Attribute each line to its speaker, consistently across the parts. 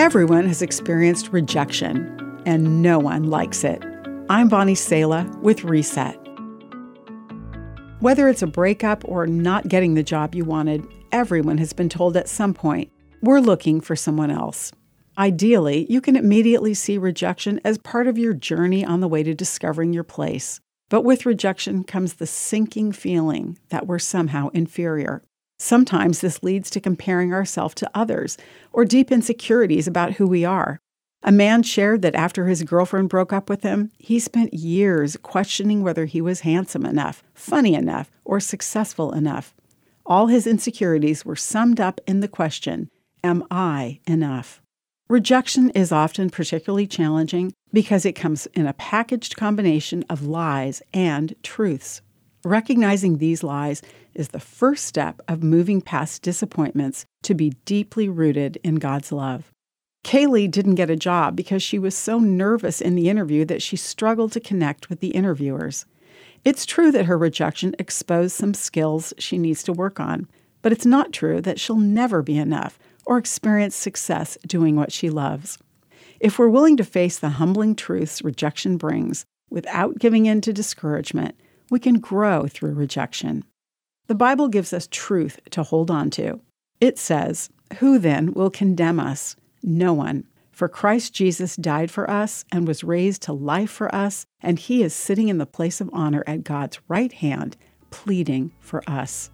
Speaker 1: Everyone has experienced rejection, and no one likes it. I'm Bonnie Sala with Reset. Whether it's a breakup or not getting the job you wanted, everyone has been told at some point, we're looking for someone else. Ideally, you can immediately see rejection as part of your journey on the way to discovering your place. But with rejection comes the sinking feeling that we're somehow inferior. Sometimes this leads to comparing ourselves to others or deep insecurities about who we are. A man shared that after his girlfriend broke up with him, he spent years questioning whether he was handsome enough, funny enough, or successful enough. All his insecurities were summed up in the question Am I enough? Rejection is often particularly challenging because it comes in a packaged combination of lies and truths. Recognizing these lies is the first step of moving past disappointments to be deeply rooted in God's love. Kaylee didn't get a job because she was so nervous in the interview that she struggled to connect with the interviewers. It's true that her rejection exposed some skills she needs to work on, but it's not true that she'll never be enough or experience success doing what she loves. If we're willing to face the humbling truths rejection brings without giving in to discouragement, we can grow through rejection. The Bible gives us truth to hold on to. It says, Who then will condemn us? No one. For Christ Jesus died for us and was raised to life for us, and he is sitting in the place of honor at God's right hand, pleading for us.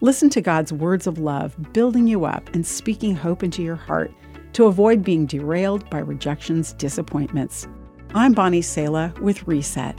Speaker 1: Listen to God's words of love, building you up and speaking hope into your heart to avoid being derailed by rejection's disappointments. I'm Bonnie Sala with Reset.